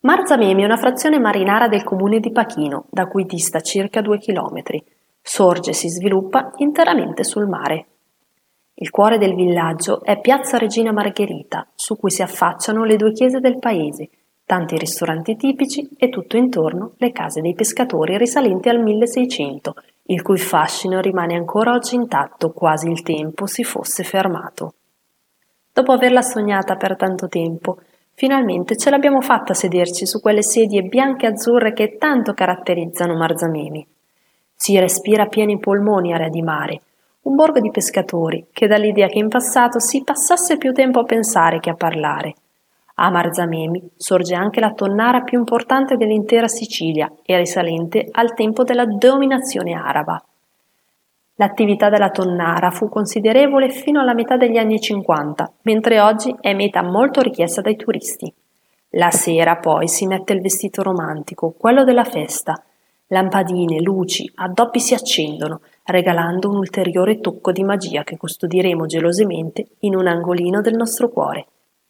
Marzamemi è una frazione marinara del comune di Pachino, da cui dista circa due chilometri. Sorge e si sviluppa interamente sul mare. Il cuore del villaggio è Piazza Regina Margherita, su cui si affacciano le due chiese del paese, tanti ristoranti tipici e tutto intorno le case dei pescatori risalenti al 1600, il cui fascino rimane ancora oggi intatto quasi il tempo si fosse fermato. Dopo averla sognata per tanto tempo, Finalmente ce l'abbiamo fatta a sederci su quelle sedie bianche e azzurre che tanto caratterizzano Marzamemi. Si respira pieni polmoni area di mare, un borgo di pescatori che dà l'idea che in passato si passasse più tempo a pensare che a parlare. A Marzamemi sorge anche la tonnara più importante dell'intera Sicilia e risalente al tempo della dominazione araba. L'attività della tonnara fu considerevole fino alla metà degli anni 50, mentre oggi è meta molto richiesta dai turisti. La sera poi si mette il vestito romantico, quello della festa. Lampadine, luci, addobbi si accendono, regalando un ulteriore tocco di magia che custodiremo gelosamente in un angolino del nostro cuore.